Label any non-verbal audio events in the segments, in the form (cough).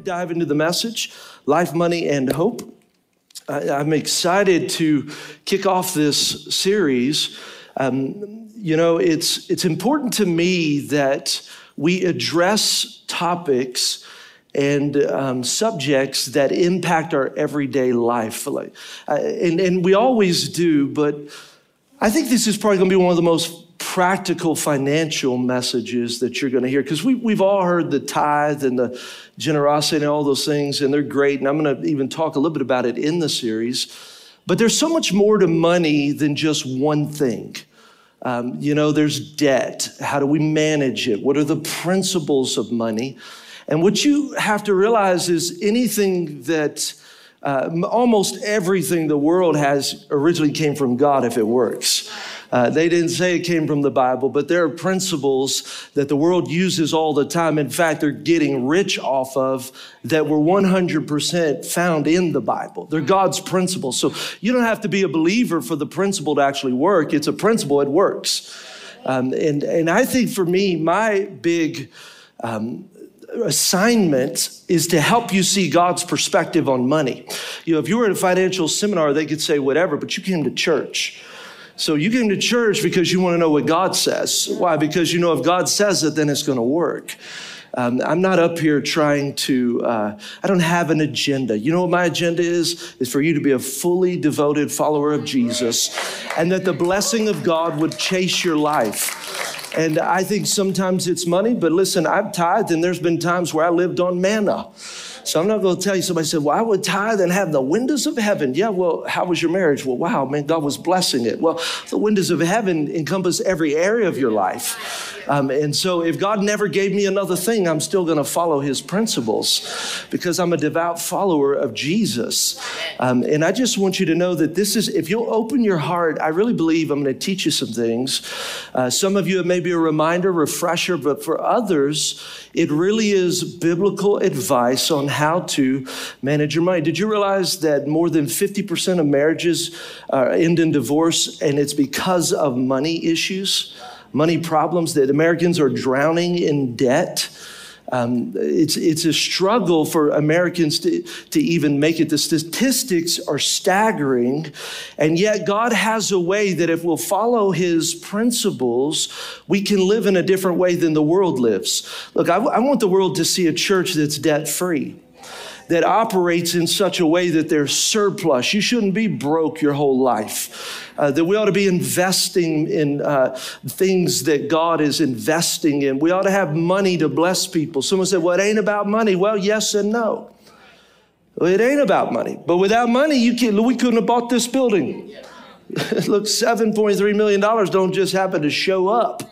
to dive into the message Life, Money, and Hope. I'm excited to kick off this series. Um, you know, it's, it's important to me that we address topics and um, subjects that impact our everyday life. Uh, and, and we always do, but I think this is probably going to be one of the most practical financial messages that you're going to hear. Because we, we've all heard the tithe and the generosity and all those things and they're great and i'm going to even talk a little bit about it in the series. But there's so much more to money than just one thing. Um, you know there's debt. How do we manage it? What are the principles of money? And what you have to realize is anything that uh, almost everything the world has originally came from god if it works uh, they didn't say it came from the Bible, but there are principles that the world uses all the time. In fact, they're getting rich off of that were 100% found in the Bible. They're God's principles. So you don't have to be a believer for the principle to actually work. It's a principle, it works. Um, and, and I think for me, my big um, assignment is to help you see God's perspective on money. You know, if you were at a financial seminar, they could say whatever, but you came to church. So you came to church because you want to know what God says. Why? Because you know if God says it, then it's going to work. Um, I'm not up here trying to, uh, I don't have an agenda. You know what my agenda is? Is for you to be a fully devoted follower of Jesus and that the blessing of God would chase your life. And I think sometimes it's money, but listen, I've tithed and there's been times where I lived on manna. So I'm not going to tell you, somebody said, well, I would tithe and have the windows of heaven. Yeah, well, how was your marriage? Well, wow, man, God was blessing it. Well, the windows of heaven encompass every area of your life. Um, and so if God never gave me another thing, I'm still going to follow his principles because I'm a devout follower of Jesus. Um, and I just want you to know that this is, if you'll open your heart, I really believe I'm going to teach you some things. Uh, some of you, it may be a reminder, refresher, but for others, it really is biblical advice on how to manage your money. Did you realize that more than 50% of marriages uh, end in divorce and it's because of money issues? Money problems, that Americans are drowning in debt. Um, it's, it's a struggle for Americans to, to even make it. The statistics are staggering. And yet, God has a way that if we'll follow His principles, we can live in a different way than the world lives. Look, I, I want the world to see a church that's debt free that operates in such a way that there's surplus. You shouldn't be broke your whole life. Uh, that we ought to be investing in uh, things that God is investing in. We ought to have money to bless people. Someone said, Well, it ain't about money. Well, yes and no. Well, it ain't about money. But without money, you can't, we couldn't have bought this building. (laughs) Look, $7.3 million don't just happen to show up.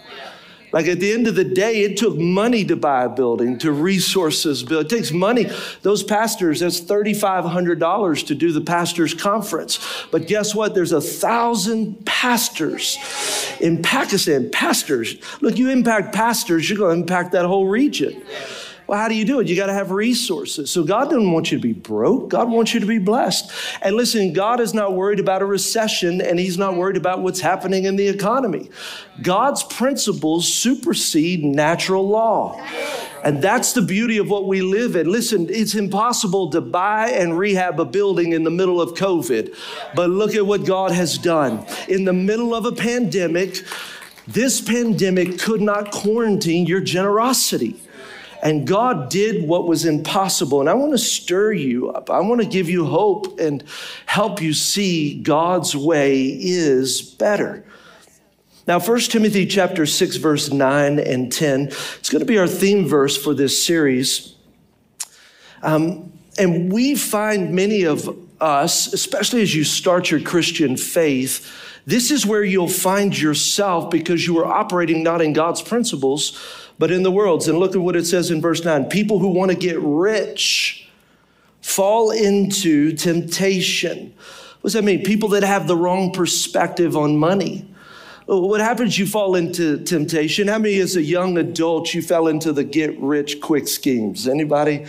Like at the end of the day, it took money to buy a building, to resources build. It takes money. Those pastors, that's $3,500 to do the pastor's conference. But guess what? There's a thousand pastors in Pakistan. Pastors. Look, you impact pastors, you're going to impact that whole region. Well, how do you do it? You got to have resources. So God doesn't want you to be broke. God wants you to be blessed. And listen, God is not worried about a recession and he's not worried about what's happening in the economy. God's principles supersede natural law. And that's the beauty of what we live in. Listen, it's impossible to buy and rehab a building in the middle of COVID. But look at what God has done. In the middle of a pandemic, this pandemic could not quarantine your generosity. And God did what was impossible. And I want to stir you up. I want to give you hope and help you see God's way is better. Now, 1 Timothy chapter 6, verse 9 and 10, it's going to be our theme verse for this series. Um, and we find many of us, especially as you start your Christian faith, this is where you'll find yourself because you are operating not in God's principles, but in the world's. And look at what it says in verse 9 people who want to get rich fall into temptation. What does that mean? People that have the wrong perspective on money. Oh, what happens? You fall into temptation. How many, as a young adult, you fell into the get rich quick schemes? Anybody?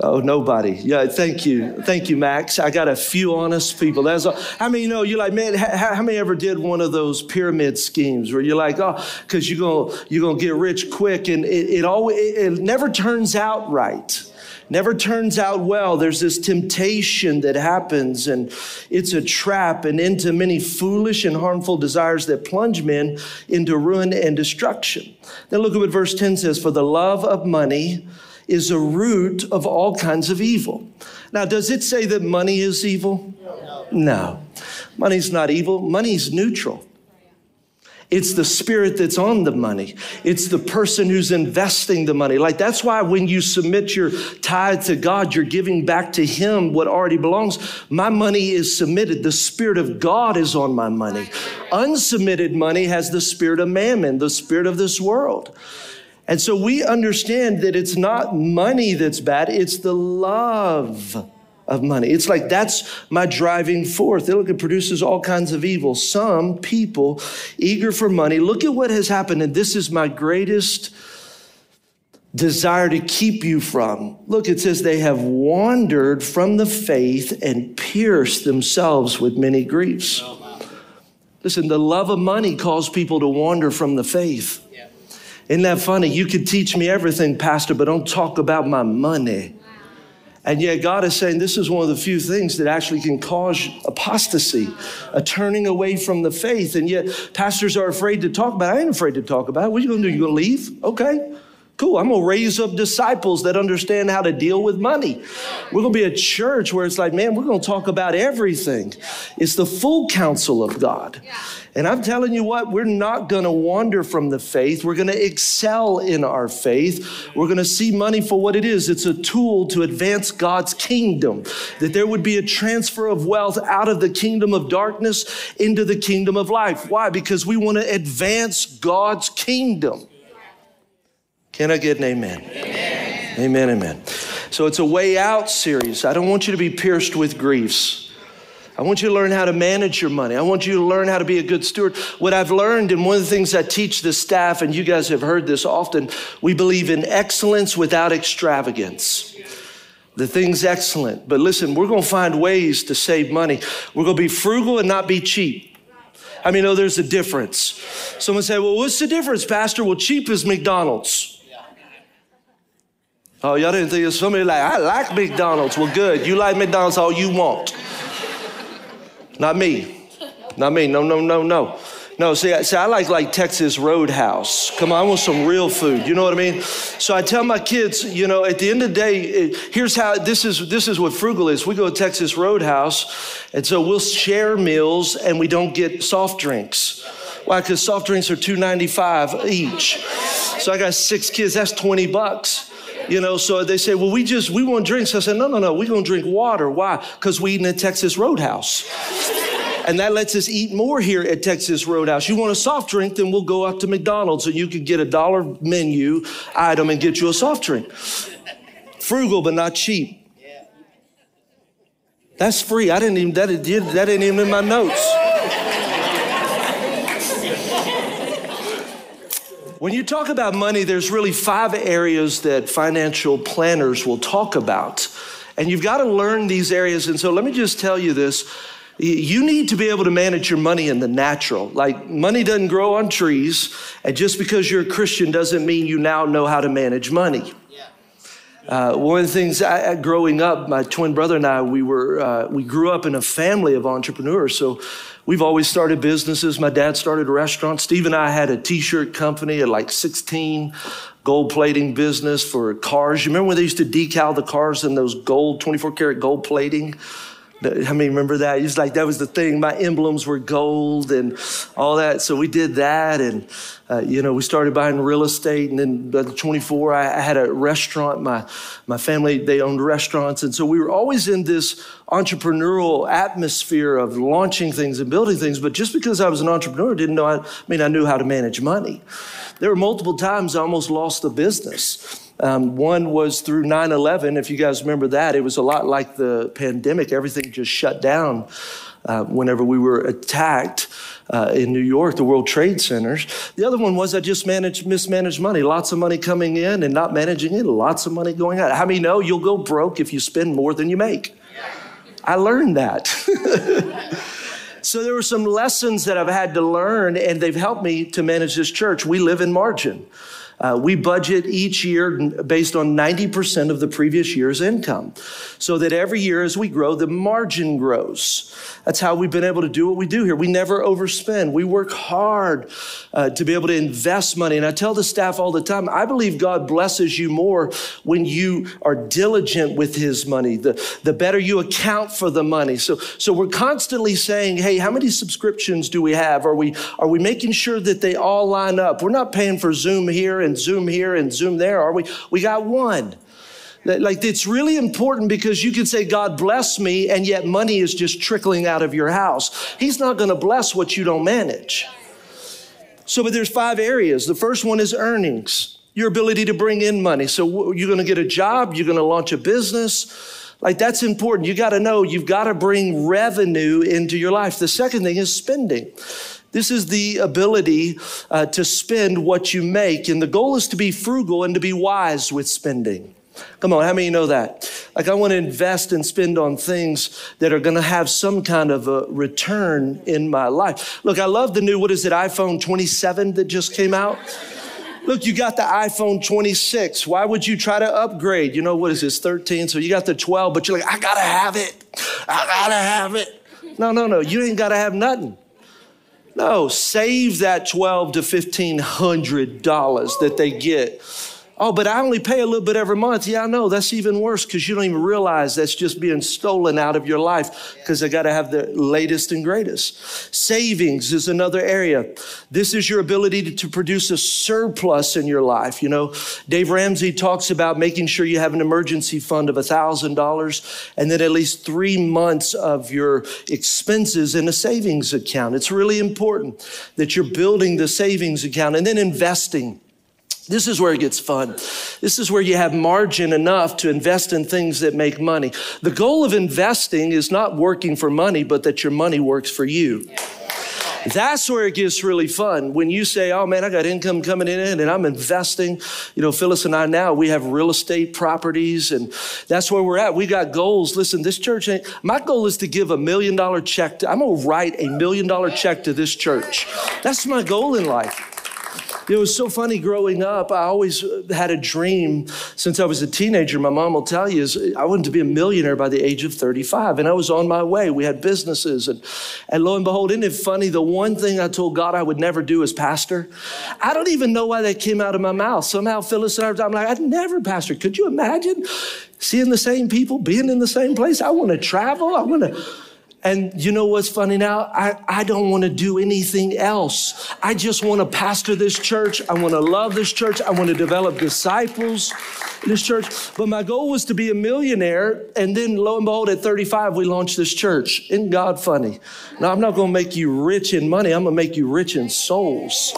Oh, nobody. Yeah, thank you. Thank you, Max. I got a few honest people. That's all. How many you know you're like, man, how, how many ever did one of those pyramid schemes where you're like, oh, because you're going you're gonna get rich quick and it, it always it, it never turns out right. never turns out well. There's this temptation that happens, and it's a trap and into many foolish and harmful desires that plunge men into ruin and destruction. Then look at what verse 10 says For the love of money is a root of all kinds of evil. Now, does it say that money is evil? No. no. Money's not evil, money's neutral. It's the spirit that's on the money. It's the person who's investing the money. Like that's why when you submit your tithe to God, you're giving back to Him what already belongs. My money is submitted. The Spirit of God is on my money. Unsubmitted money has the spirit of mammon, the spirit of this world. And so we understand that it's not money that's bad, it's the love of money. It's like that's my driving force. Look, it produces all kinds of evil. Some people eager for money. Look at what has happened, and this is my greatest desire to keep you from. Look, it says they have wandered from the faith and pierced themselves with many griefs. Oh, Listen, the love of money caused people to wander from the faith. Isn't that funny? You could teach me everything, Pastor, but don't talk about my money. And yet, God is saying this is one of the few things that actually can cause apostasy, a turning away from the faith. And yet, pastors are afraid to talk about it. I ain't afraid to talk about it. What are you going to do? You going to leave? Okay. Cool. I'm going to raise up disciples that understand how to deal with money. We're going to be a church where it's like, man, we're going to talk about everything. It's the full counsel of God. And I'm telling you what, we're not going to wander from the faith. We're going to excel in our faith. We're going to see money for what it is. It's a tool to advance God's kingdom, that there would be a transfer of wealth out of the kingdom of darkness into the kingdom of life. Why? Because we want to advance God's kingdom. Can I get an amen? Amen, amen. amen. So it's a way out series. I don't want you to be pierced with griefs. I want you to learn how to manage your money. I want you to learn how to be a good steward. What I've learned, and one of the things I teach the staff, and you guys have heard this often, we believe in excellence without extravagance. The thing's excellent, but listen, we're going to find ways to save money. We're going to be frugal and not be cheap. I mean, oh, there's a difference. Someone say, well, what's the difference, Pastor? Well, cheap is McDonald's. Oh, y'all didn't think somebody like, I like McDonald's. Well, good. You like McDonald's all you want. Not me. Not me. No, no, no, no. No, see, see, I like like Texas Roadhouse. Come on, I want some real food. You know what I mean? So I tell my kids, you know, at the end of the day, here's how this is. This is what frugal is. We go to Texas Roadhouse, and so we'll share meals, and we don't get soft drinks. Why? Because soft drinks are two ninety five each. So I got six kids. That's twenty bucks. You know, so they say, well, we just, we want drinks. I said, no, no, no, we're going to drink water. Why? Because we eat in a Texas Roadhouse. And that lets us eat more here at Texas Roadhouse. You want a soft drink, then we'll go up to McDonald's and you could get a dollar menu item and get you a soft drink. Frugal, but not cheap. That's free. I didn't even, that, that ain't even in my notes. When you talk about money, there's really five areas that financial planners will talk about. And you've got to learn these areas. And so let me just tell you this. You need to be able to manage your money in the natural. Like money doesn't grow on trees, and just because you're a Christian doesn't mean you now know how to manage money. Uh, one of the things I, growing up, my twin brother and I, we were uh, we grew up in a family of entrepreneurs. So we've always started businesses. My dad started a restaurant. Steve and I had a T-shirt company at like 16, gold plating business for cars. You remember when they used to decal the cars in those gold 24 karat gold plating? I mean, remember that? It's like that was the thing. My emblems were gold and all that. So we did that, and uh, you know, we started buying real estate. And then by the 24, I, I, had a restaurant. My my family they owned restaurants, and so we were always in this entrepreneurial atmosphere of launching things and building things. But just because I was an entrepreneur, didn't know. I, I mean, I knew how to manage money. There were multiple times I almost lost the business. Um, one was through 9 11. If you guys remember that, it was a lot like the pandemic. Everything just shut down uh, whenever we were attacked. Uh, in New York, the World Trade Centers. The other one was I just managed, mismanaged money. Lots of money coming in and not managing it. Lots of money going out. How many know you'll go broke if you spend more than you make? I learned that. (laughs) so there were some lessons that I've had to learn, and they've helped me to manage this church. We live in margin. Uh, we budget each year based on 90% of the previous year's income, so that every year as we grow, the margin grows. That's how we've been able to do what we do here. We never overspend. We work hard uh, to be able to invest money. And I tell the staff all the time, I believe God blesses you more when you are diligent with His money. The, the better you account for the money. So, so we're constantly saying, hey, how many subscriptions do we have? Are we, are we making sure that they all line up? We're not paying for Zoom here and Zoom here and Zoom there, are we? We got one. Like it's really important because you can say, God bless me, and yet money is just trickling out of your house. He's not going to bless what you don't manage. So, but there's five areas. The first one is earnings, your ability to bring in money. So you're going to get a job, you're going to launch a business. Like that's important. You got to know you've got to bring revenue into your life. The second thing is spending. This is the ability uh, to spend what you make. And the goal is to be frugal and to be wise with spending. Come on, how many you know that? Like, I want to invest and spend on things that are going to have some kind of a return in my life. Look, I love the new, what is it, iPhone 27 that just came out? Look, you got the iPhone 26. Why would you try to upgrade? You know, what is this, 13? So you got the 12, but you're like, I gotta have it. I gotta have it. No, no, no. You ain't gotta have nothing. No, save that 12 to 1500 dollars that they get Oh, but I only pay a little bit every month. Yeah, I know. That's even worse because you don't even realize that's just being stolen out of your life because I got to have the latest and greatest. Savings is another area. This is your ability to, to produce a surplus in your life. You know, Dave Ramsey talks about making sure you have an emergency fund of $1,000 and then at least three months of your expenses in a savings account. It's really important that you're building the savings account and then investing. This is where it gets fun. This is where you have margin enough to invest in things that make money. The goal of investing is not working for money, but that your money works for you. That's where it gets really fun. When you say, oh man, I got income coming in and I'm investing. You know, Phyllis and I now, we have real estate properties and that's where we're at. We got goals. Listen, this church ain't, my goal is to give a million dollar check. To, I'm going to write a million dollar check to this church. That's my goal in life. It was so funny growing up. I always had a dream since I was a teenager. My mom will tell you is I wanted to be a millionaire by the age of 35, and I was on my way. We had businesses, and and lo and behold, isn't it funny? The one thing I told God I would never do is pastor. I don't even know why that came out of my mouth. Somehow Phyllis and I, I'm like, I'd never pastor. Could you imagine seeing the same people, being in the same place? I want to travel. I want to. And you know what's funny now? I, I don't want to do anything else. I just want to pastor this church. I want to love this church. I want to develop disciples in this church. But my goal was to be a millionaire. And then lo and behold, at 35, we launched this church. Isn't God funny? Now, I'm not going to make you rich in money. I'm going to make you rich in souls.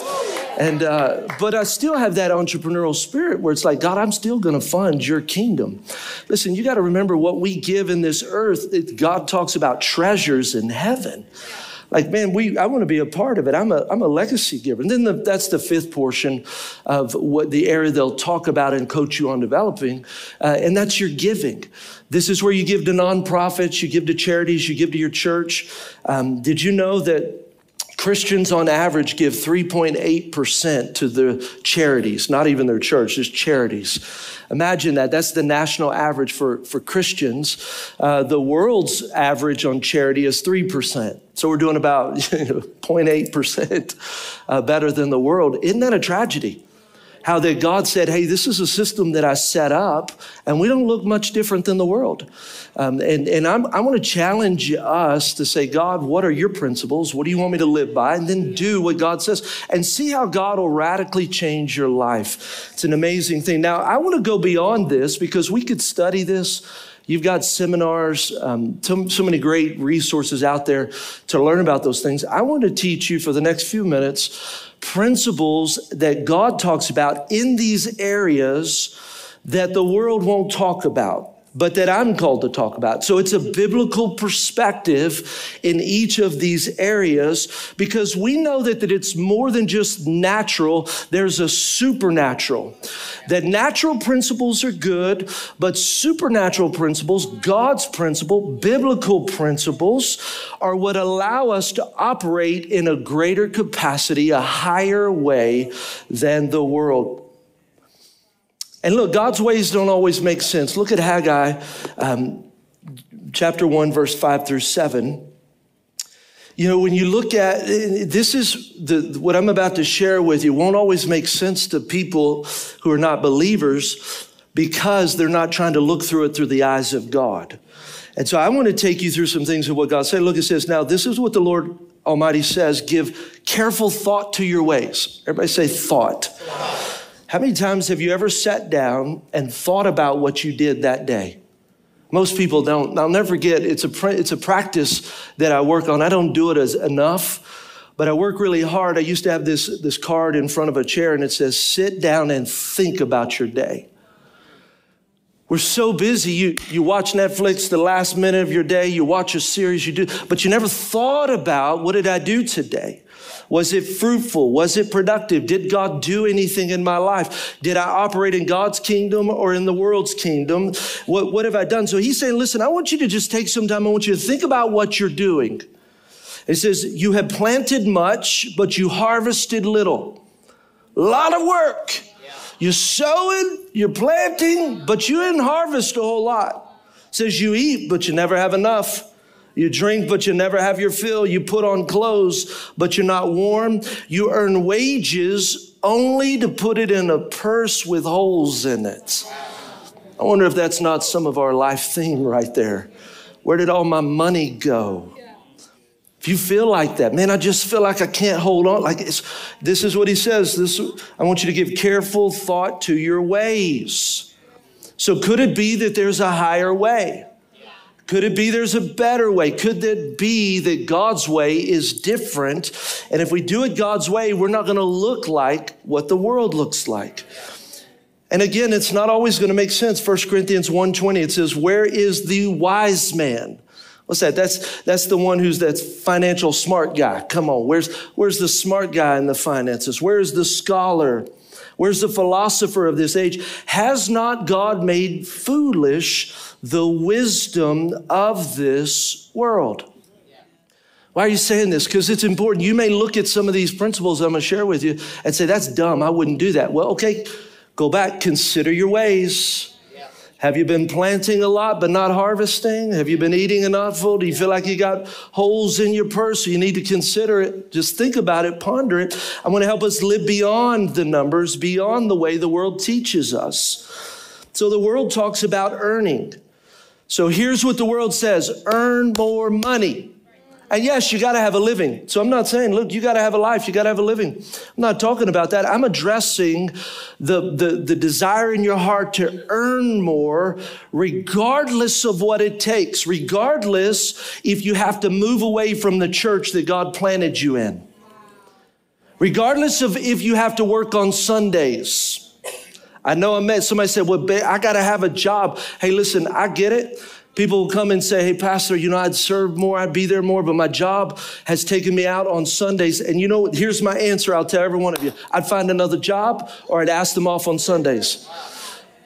And uh, but I still have that entrepreneurial spirit where it's like, God, I'm still going to fund your kingdom. Listen, you got to remember what we give in this earth. It, God talks about treasures in heaven. Like, man, we I want to be a part of it. I'm a I'm a legacy giver. And then the, that's the fifth portion of what the area they'll talk about and coach you on developing, uh, and that's your giving. This is where you give to nonprofits, you give to charities, you give to your church. Um, did you know that Christians on average give 3.8% to the charities, not even their church, just charities. Imagine that. That's the national average for, for Christians. Uh, the world's average on charity is 3%. So we're doing about (laughs) 0.8% uh, better than the world. Isn't that a tragedy? How that God said, Hey, this is a system that I set up, and we don't look much different than the world. Um, and and I'm, I want to challenge us to say, God, what are your principles? What do you want me to live by? And then do what God says and see how God will radically change your life. It's an amazing thing. Now, I want to go beyond this because we could study this. You've got seminars, um, so, so many great resources out there to learn about those things. I want to teach you for the next few minutes principles that God talks about in these areas that the world won't talk about but that I'm called to talk about. So it's a biblical perspective in each of these areas because we know that, that it's more than just natural, there's a supernatural. That natural principles are good, but supernatural principles, God's principle, biblical principles, are what allow us to operate in a greater capacity, a higher way than the world. And look, God's ways don't always make sense. Look at Haggai um, chapter 1, verse 5 through 7. You know, when you look at this, is the, what I'm about to share with you won't always make sense to people who are not believers because they're not trying to look through it through the eyes of God. And so I want to take you through some things of what God said. Look, it says, now this is what the Lord Almighty says give careful thought to your ways. Everybody say thought. How many times have you ever sat down and thought about what you did that day? Most people don't. I'll never forget, it's a, it's a practice that I work on. I don't do it as enough, but I work really hard. I used to have this, this card in front of a chair and it says, sit down and think about your day. We're so busy. You, you watch Netflix the last minute of your day, you watch a series, you do, but you never thought about what did I do today? Was it fruitful? Was it productive? Did God do anything in my life? Did I operate in God's kingdom or in the world's kingdom? What, what have I done? So he's saying, listen, I want you to just take some time. I want you to think about what you're doing. It says, You have planted much, but you harvested little. A lot of work. You're sowing, you're planting, but you didn't harvest a whole lot. It says you eat, but you never have enough. You drink, but you never have your fill. You put on clothes, but you're not warm. You earn wages only to put it in a purse with holes in it. I wonder if that's not some of our life theme right there. Where did all my money go? If you feel like that, man, I just feel like I can't hold on. Like this is what he says. This, I want you to give careful thought to your ways. So could it be that there's a higher way? Could it be there's a better way? Could it be that God's way is different? And if we do it God's way, we're not going to look like what the world looks like. And again, it's not always going to make sense. 1 Corinthians 1:20 it says, "Where is the wise man?" What's that? That's that's the one who's that financial smart guy. Come on, where's where's the smart guy in the finances? Where's the scholar? Where's the philosopher of this age? Has not God made foolish the wisdom of this world? Why are you saying this? Because it's important. You may look at some of these principles I'm going to share with you and say, that's dumb. I wouldn't do that. Well, okay, go back, consider your ways. Have you been planting a lot but not harvesting? Have you been eating enough? Food? Do you feel like you got holes in your purse? You need to consider it. Just think about it, ponder it. I want to help us live beyond the numbers, beyond the way the world teaches us. So the world talks about earning. So here's what the world says earn more money. And yes, you got to have a living. So I'm not saying, look, you got to have a life, you got to have a living. I'm not talking about that. I'm addressing the, the, the desire in your heart to earn more, regardless of what it takes, regardless if you have to move away from the church that God planted you in, regardless of if you have to work on Sundays. I know I met somebody said, Well, I got to have a job. Hey, listen, I get it. People will come and say, Hey, Pastor, you know, I'd serve more, I'd be there more, but my job has taken me out on Sundays. And you know, here's my answer I'll tell every one of you I'd find another job or I'd ask them off on Sundays.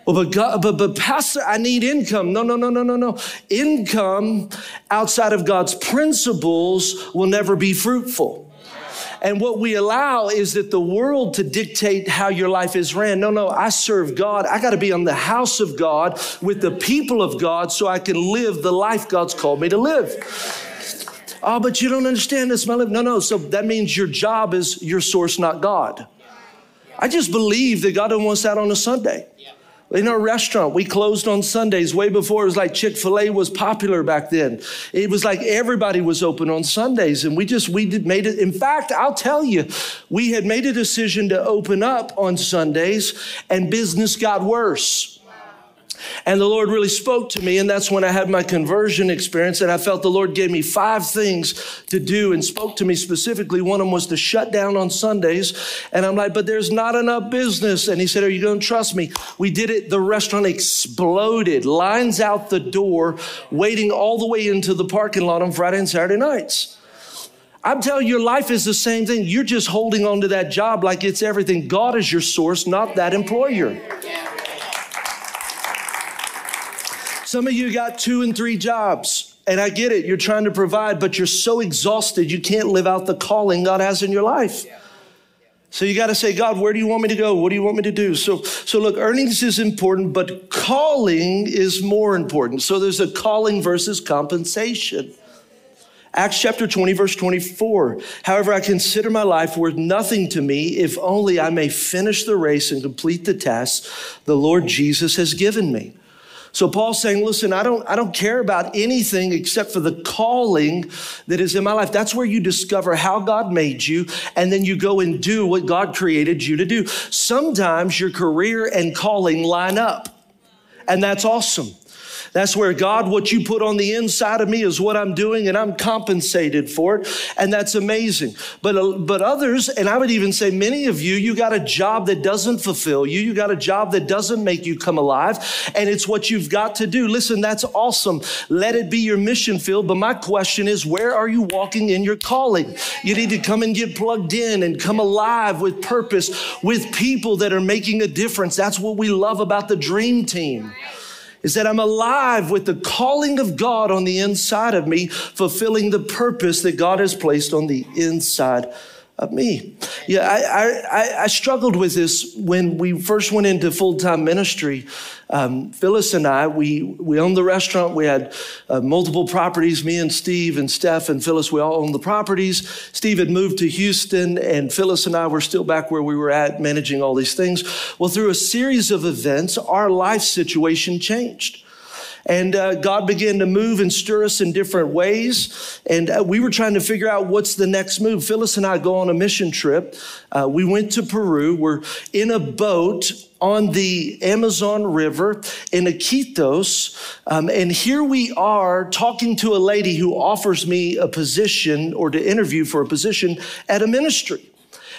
Well, but, God, but, but Pastor, I need income. No, no, no, no, no, no. Income outside of God's principles will never be fruitful. And what we allow is that the world to dictate how your life is ran. No, no, I serve God. I got to be on the house of God with the people of God so I can live the life God's called me to live. Oh, but you don't understand this, my life. No, no. So that means your job is your source, not God. I just believe that God don't want us out on a Sunday in our restaurant, we closed on Sundays way before it was like Chick fil A was popular back then. It was like everybody was open on Sundays. And we just, we did, made it. In fact, I'll tell you, we had made a decision to open up on Sundays and business got worse. And the Lord really spoke to me, and that's when I had my conversion experience. And I felt the Lord gave me five things to do and spoke to me specifically. One of them was to shut down on Sundays. And I'm like, but there's not enough business. And He said, Are you going to trust me? We did it. The restaurant exploded, lines out the door, waiting all the way into the parking lot on Friday and Saturday nights. I'm telling you, your life is the same thing. You're just holding on to that job like it's everything. God is your source, not that employer. Some of you got two and three jobs. And I get it, you're trying to provide, but you're so exhausted you can't live out the calling God has in your life. So you got to say, God, where do you want me to go? What do you want me to do? So, so look, earnings is important, but calling is more important. So there's a calling versus compensation. Acts chapter 20, verse 24. However, I consider my life worth nothing to me if only I may finish the race and complete the task the Lord Jesus has given me. So Paul's saying, listen, I don't, I don't care about anything except for the calling that is in my life. That's where you discover how God made you, and then you go and do what God created you to do. Sometimes your career and calling line up, and that's awesome. That's where God, what you put on the inside of me is what I'm doing, and I'm compensated for it. And that's amazing. But, uh, but others, and I would even say many of you, you got a job that doesn't fulfill you. You got a job that doesn't make you come alive, and it's what you've got to do. Listen, that's awesome. Let it be your mission field. But my question is, where are you walking in your calling? You need to come and get plugged in and come alive with purpose, with people that are making a difference. That's what we love about the dream team is that I'm alive with the calling of God on the inside of me, fulfilling the purpose that God has placed on the inside of me. Yeah, I, I, I struggled with this when we first went into full time ministry. Um, Phyllis and I, we, we owned the restaurant. We had uh, multiple properties. Me and Steve and Steph and Phyllis, we all owned the properties. Steve had moved to Houston, and Phyllis and I were still back where we were at, managing all these things. Well, through a series of events, our life situation changed. And uh, God began to move and stir us in different ways. And uh, we were trying to figure out what's the next move. Phyllis and I go on a mission trip. Uh, we went to Peru. We're in a boat on the Amazon River in Iquitos. Um, and here we are talking to a lady who offers me a position or to interview for a position at a ministry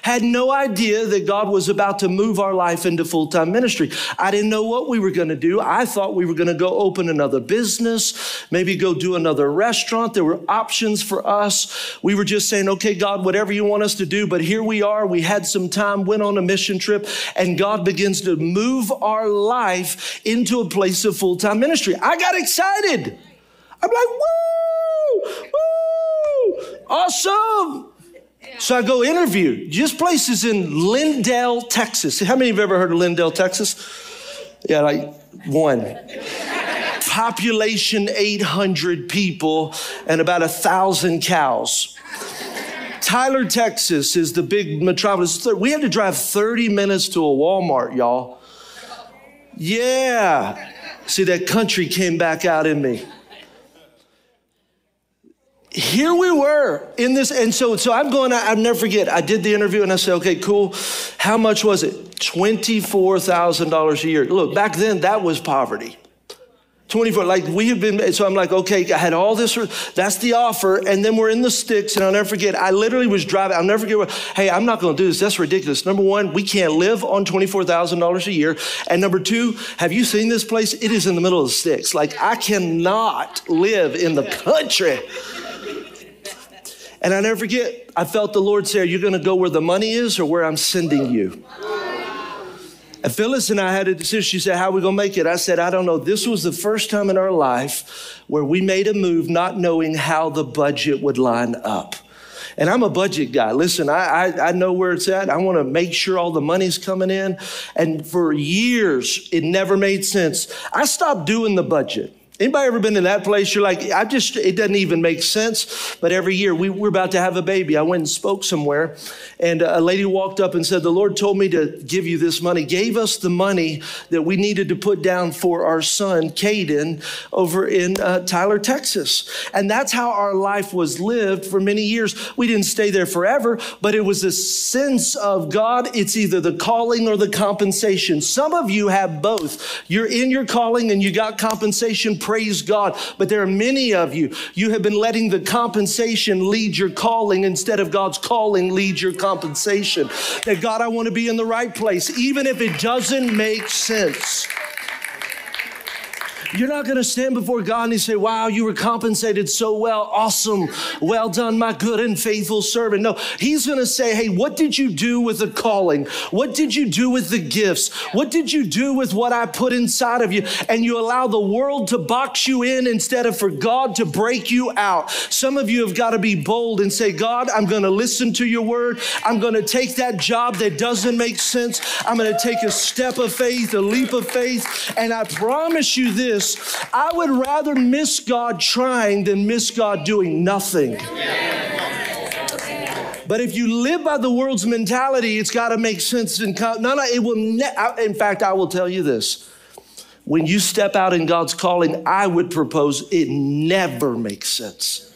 had no idea that God was about to move our life into full time ministry. I didn't know what we were going to do. I thought we were going to go open another business, maybe go do another restaurant. There were options for us. We were just saying, okay, God, whatever you want us to do. But here we are. We had some time, went on a mission trip, and God begins to move our life into a place of full time ministry. I got excited. I'm like, woo, woo, awesome. So I go interview. This place is in Lindale, Texas. How many of you have ever heard of Lindale, Texas? Yeah, like one. Population 800 people and about a thousand cows. Tyler, Texas is the big metropolis. We had to drive 30 minutes to a Walmart, y'all. Yeah. See, that country came back out in me here we were in this and so so i'm going i'll never forget. I did the interview and i said okay cool. How much was it? $24000 a year. Look back then that was poverty. 24 like we have been so i'm like okay i had all this that's the offer and then we're in the sticks and i'll never forget i literally was driving i'll never forget hey i'm not going to do this that's ridiculous. Number one we can't live on $24000 a year and number two have you seen this place? It is in the middle of the sticks. Like i cannot live in the country and I never forget, I felt the Lord say, Are you going to go where the money is or where I'm sending you? And Phyllis and I had a decision. She said, How are we going to make it? I said, I don't know. This was the first time in our life where we made a move not knowing how the budget would line up. And I'm a budget guy. Listen, I, I, I know where it's at. I want to make sure all the money's coming in. And for years, it never made sense. I stopped doing the budget. Anybody ever been in that place? You're like, I just, it doesn't even make sense. But every year we, we're about to have a baby. I went and spoke somewhere, and a lady walked up and said, The Lord told me to give you this money, gave us the money that we needed to put down for our son, Caden, over in uh, Tyler, Texas. And that's how our life was lived for many years. We didn't stay there forever, but it was a sense of God, it's either the calling or the compensation. Some of you have both. You're in your calling and you got compensation praise God. But there are many of you, you have been letting the compensation lead your calling instead of God's calling lead your compensation. That God, I want to be in the right place, even if it doesn't make sense. You're not going to stand before God and say, Wow, you were compensated so well. Awesome. Well done, my good and faithful servant. No, He's going to say, Hey, what did you do with the calling? What did you do with the gifts? What did you do with what I put inside of you? And you allow the world to box you in instead of for God to break you out. Some of you have got to be bold and say, God, I'm going to listen to your word. I'm going to take that job that doesn't make sense. I'm going to take a step of faith, a leap of faith. And I promise you this I would rather miss God trying than miss God doing nothing. But if you live by the world's mentality, it's got to make sense. And come. no, no, it will. Ne- in fact, I will tell you this: when you step out in God's calling, I would propose it never makes sense.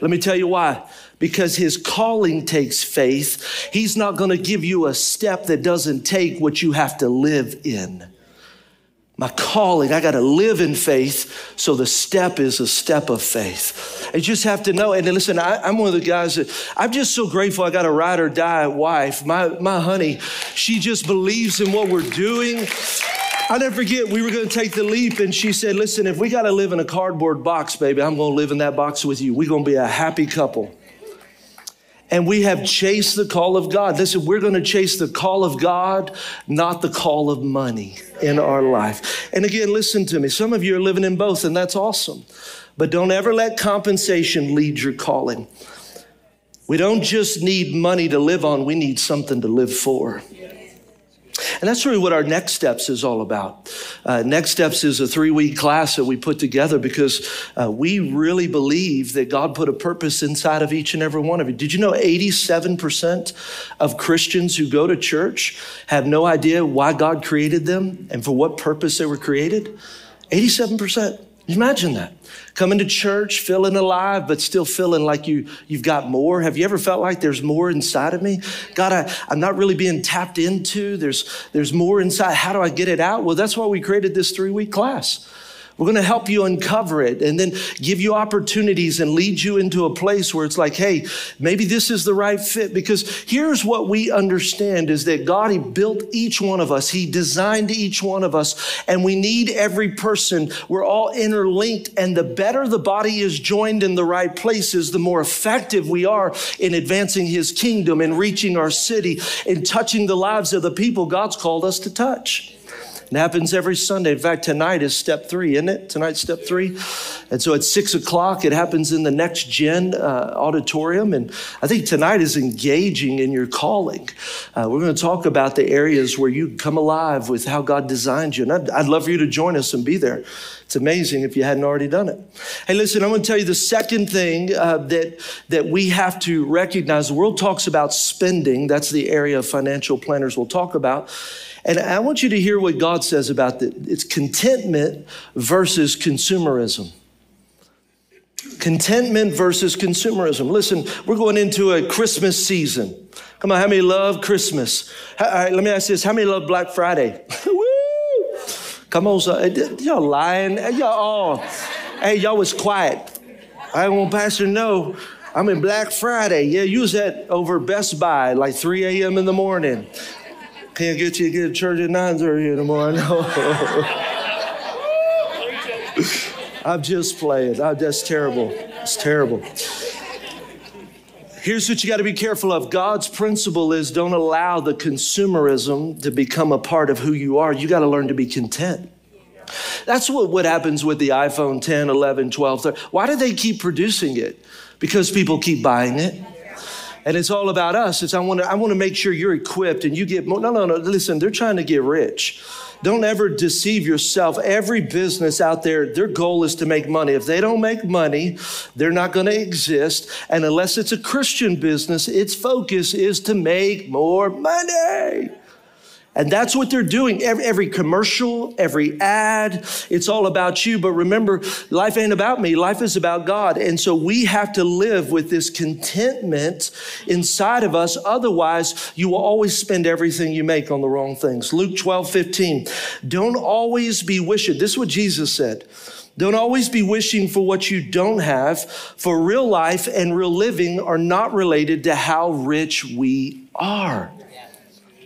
Let me tell you why. Because his calling takes faith. He's not going to give you a step that doesn't take what you have to live in my calling. I got to live in faith. So the step is a step of faith. I just have to know. And listen, I, am one of the guys that I'm just so grateful I got a ride or die wife. My, my honey, she just believes in what we're doing. I'll never forget, we were going to take the leap, and she said, Listen, if we got to live in a cardboard box, baby, I'm going to live in that box with you. We're going to be a happy couple and we have chased the call of God. Listen, we're going to chase the call of God, not the call of money in our life. And again, listen to me. Some of you are living in both, and that's awesome. But don't ever let compensation lead your calling. We don't just need money to live on, we need something to live for. And that's really what our Next Steps is all about. Uh, Next Steps is a three week class that we put together because uh, we really believe that God put a purpose inside of each and every one of you. Did you know 87% of Christians who go to church have no idea why God created them and for what purpose they were created? 87%. Imagine that. Coming to church, feeling alive, but still feeling like you, you've got more. Have you ever felt like there's more inside of me? God, I, I'm not really being tapped into. There's, there's more inside. How do I get it out? Well, that's why we created this three week class. We're going to help you uncover it and then give you opportunities and lead you into a place where it's like, hey, maybe this is the right fit. Because here's what we understand is that God, He built each one of us, He designed each one of us, and we need every person. We're all interlinked, and the better the body is joined in the right places, the more effective we are in advancing His kingdom and reaching our city and touching the lives of the people God's called us to touch. It happens every Sunday. In fact, tonight is step three, isn't it? Tonight's step three. And so at six o'clock, it happens in the next gen uh, auditorium. And I think tonight is engaging in your calling. Uh, we're going to talk about the areas where you come alive with how God designed you. And I'd, I'd love for you to join us and be there. It's amazing if you hadn't already done it. Hey, listen, I'm going to tell you the second thing uh, that, that we have to recognize. The world talks about spending, that's the area of financial planners will talk about. And I want you to hear what God says about that. It's contentment versus consumerism. Contentment versus consumerism. Listen, we're going into a Christmas season. Come on, how many love Christmas? All right, let me ask you this: How many love Black Friday? (laughs) Woo! Come on, so, y'all lying? Y'all all, hey, y'all was quiet. I want Pastor to know I'm in Black Friday. Yeah, you was at over Best Buy like 3 a.m. in the morning. Can't get you to get to church at 9.30 in the morning. (laughs) I'm just playing. I'm, that's terrible. It's terrible. Here's what you got to be careful of. God's principle is don't allow the consumerism to become a part of who you are. You got to learn to be content. That's what, what happens with the iPhone 10, 11, 12. 13. Why do they keep producing it? Because people keep buying it. And it's all about us. It's I want to I want to make sure you're equipped and you get more. No, no, no. Listen, they're trying to get rich. Don't ever deceive yourself. Every business out there, their goal is to make money. If they don't make money, they're not going to exist. And unless it's a Christian business, its focus is to make more money. And that's what they're doing. Every, every, commercial, every ad, it's all about you. But remember, life ain't about me. Life is about God. And so we have to live with this contentment inside of us. Otherwise, you will always spend everything you make on the wrong things. Luke 12, 15. Don't always be wishing. This is what Jesus said. Don't always be wishing for what you don't have, for real life and real living are not related to how rich we are.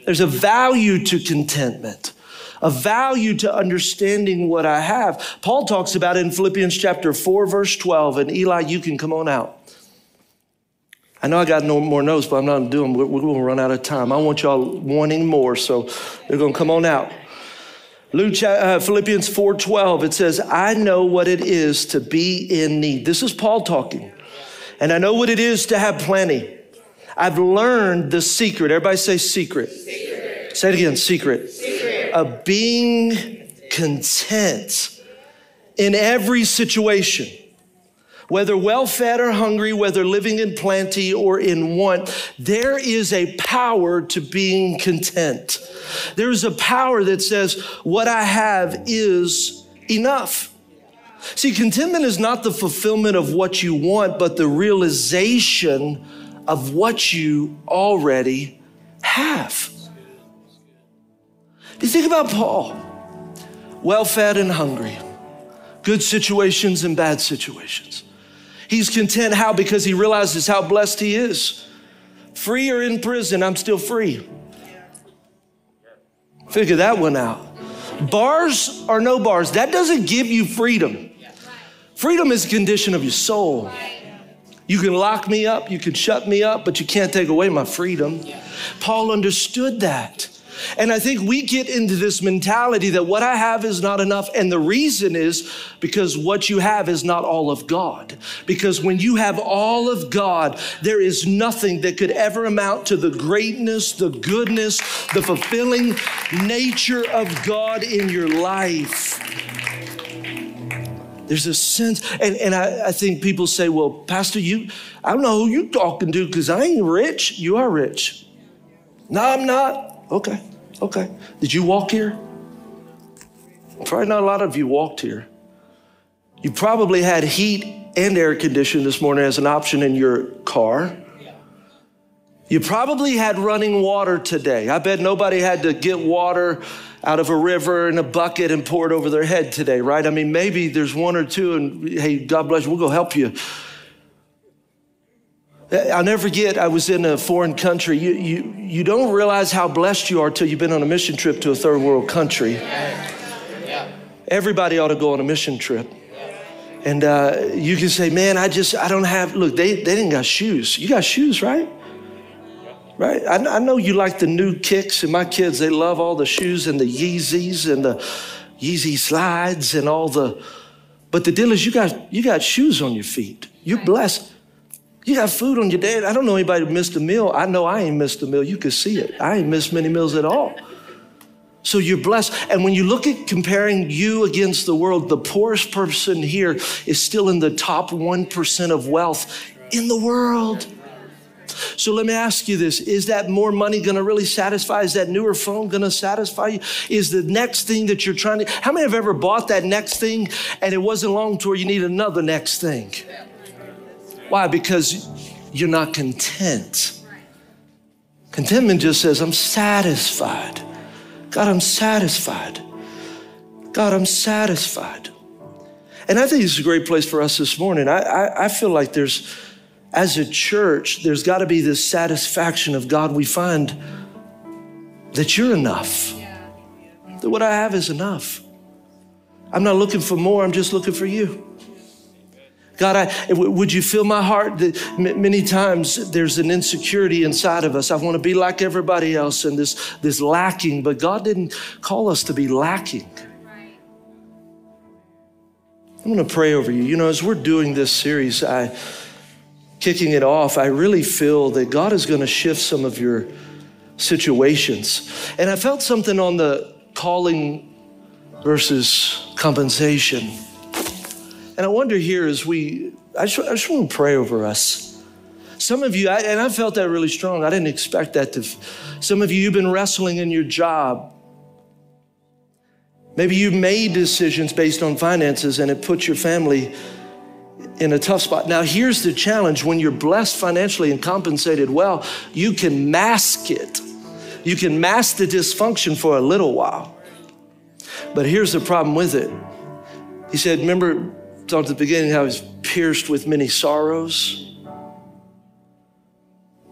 There's a value to contentment. a value to understanding what I have. Paul talks about in Philippians chapter 4, verse 12. And Eli, you can come on out. I know I got no more notes, but I'm not doing. We're, we're going to run out of time. I want y'all wanting more, so they're going to come on out. Luke, uh, Philippians 4:12. It says, "I know what it is to be in need." This is Paul talking, and I know what it is to have plenty. I've learned the secret. Everybody say secret. secret. Say it again. Secret. secret. Of being content in every situation whether well fed or hungry, whether living in plenty or in want, there is a power to being content. There is a power that says, What I have is enough. See, contentment is not the fulfillment of what you want, but the realization of what you already have. You think about Paul, well fed and hungry, good situations and bad situations. He's content. How? Because he realizes how blessed he is. Free or in prison, I'm still free. Figure that one out. Bars or no bars, that doesn't give you freedom. Freedom is a condition of your soul. You can lock me up, you can shut me up, but you can't take away my freedom. Paul understood that. And I think we get into this mentality that what I have is not enough. And the reason is because what you have is not all of God. Because when you have all of God, there is nothing that could ever amount to the greatness, the goodness, the fulfilling nature of God in your life. There's a sense, and, and I, I think people say, well, Pastor, you, I don't know who you talking to because I ain't rich. You are rich. No, I'm not. Okay, okay. Did you walk here? Probably not a lot of you walked here. You probably had heat and air conditioning this morning as an option in your car. You probably had running water today. I bet nobody had to get water out of a river in a bucket and pour it over their head today, right? I mean, maybe there's one or two, and hey, God bless you, we'll go help you. I'll never forget, I was in a foreign country. You, you, you don't realize how blessed you are till you've been on a mission trip to a third world country. Everybody ought to go on a mission trip. And uh, you can say, man, I just, I don't have, look, they, they didn't got shoes. You got shoes, right? Right? I, I know you like the new kicks, and my kids, they love all the shoes and the Yeezys and the Yeezy slides and all the, but the deal is you got, you got shoes on your feet. You're blessed. You got food on your day. I don't know anybody who missed a meal. I know I ain't missed a meal. You can see it. I ain't missed many meals at all. So you're blessed. And when you look at comparing you against the world, the poorest person here is still in the top 1% of wealth in the world. So let me ask you this Is that more money gonna really satisfy? Is that newer phone gonna satisfy you? Is the next thing that you're trying to, how many have ever bought that next thing and it wasn't long to where you need another next thing? Why? Because you're not content. Contentment just says, I'm satisfied. God, I'm satisfied. God, I'm satisfied. And I think it's a great place for us this morning. I, I, I feel like there's, as a church, there's got to be this satisfaction of God. We find that you're enough, that what I have is enough. I'm not looking for more, I'm just looking for you. God, I, would you fill my heart? Many times there's an insecurity inside of us. I want to be like everybody else and this, this lacking, but God didn't call us to be lacking. I'm going to pray over you. You know, as we're doing this series, I kicking it off, I really feel that God is going to shift some of your situations. And I felt something on the calling versus compensation. And I wonder here as we, I just, I just want to pray over us. Some of you, I, and I felt that really strong. I didn't expect that to. Some of you, you've been wrestling in your job. Maybe you made decisions based on finances and it put your family in a tough spot. Now, here's the challenge when you're blessed financially and compensated well, you can mask it. You can mask the dysfunction for a little while. But here's the problem with it. He said, Remember, talked at the beginning how he's pierced with many sorrows.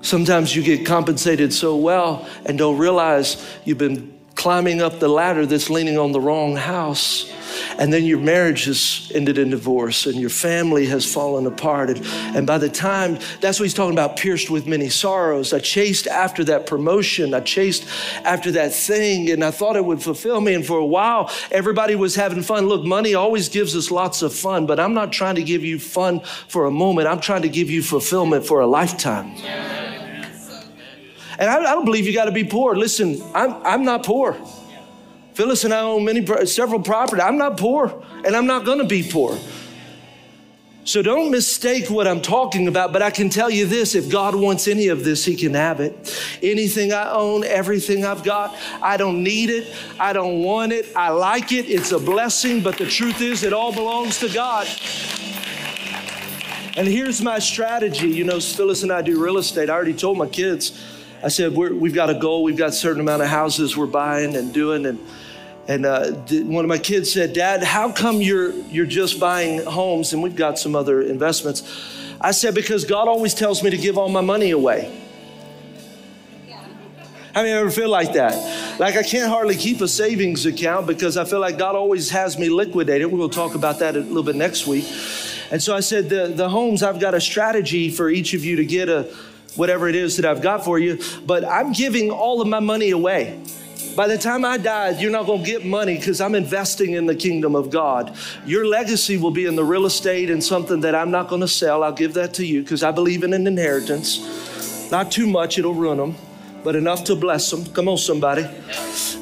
Sometimes you get compensated so well and don't realize you've been climbing up the ladder that's leaning on the wrong house. And then your marriage has ended in divorce and your family has fallen apart. And, and by the time, that's what he's talking about, pierced with many sorrows. I chased after that promotion. I chased after that thing and I thought it would fulfill me. And for a while, everybody was having fun. Look, money always gives us lots of fun, but I'm not trying to give you fun for a moment. I'm trying to give you fulfillment for a lifetime. And I, I don't believe you got to be poor. Listen, I'm, I'm not poor. Phyllis and I own many, several property. I'm not poor, and I'm not going to be poor. So don't mistake what I'm talking about, but I can tell you this if God wants any of this, He can have it. Anything I own, everything I've got, I don't need it. I don't want it. I like it. It's a blessing, but the truth is, it all belongs to God. And here's my strategy. You know, Phyllis and I do real estate. I already told my kids, I said, we have got a goal. We've got a certain amount of houses we're buying and doing. And and uh, one of my kids said, Dad, how come you're, you're just buying homes and we've got some other investments? I said, Because God always tells me to give all my money away. How many ever feel like that? Like I can't hardly keep a savings account because I feel like God always has me liquidated. To talk about that a little bit next week. And so I said, the, the homes, I've got a strategy for each of you to get a whatever it is that I've got for you, but I'm giving all of my money away. By the time I die, you're not going to get money because I'm investing in the kingdom of God. Your legacy will be in the real estate and something that I'm not going to sell. I'll give that to you because I believe in an inheritance. Not too much, it'll ruin them, but enough to bless them. Come on, somebody.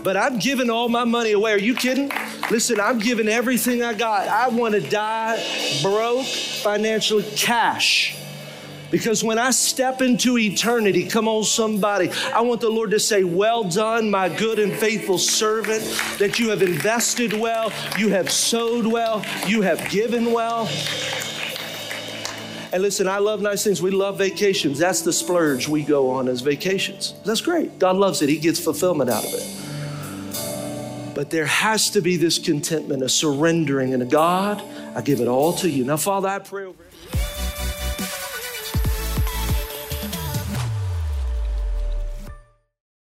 But I'm giving all my money away. Are you kidding? Listen, I'm giving everything I got. I want to die broke, financially, cash. Because when I step into eternity, come on, somebody, I want the Lord to say, Well done, my good and faithful servant, that you have invested well, you have sowed well, you have given well. And listen, I love nice things. We love vacations. That's the splurge we go on as vacations. That's great. God loves it, He gets fulfillment out of it. But there has to be this contentment, a surrendering, and a God, I give it all to you. Now, Father, I pray over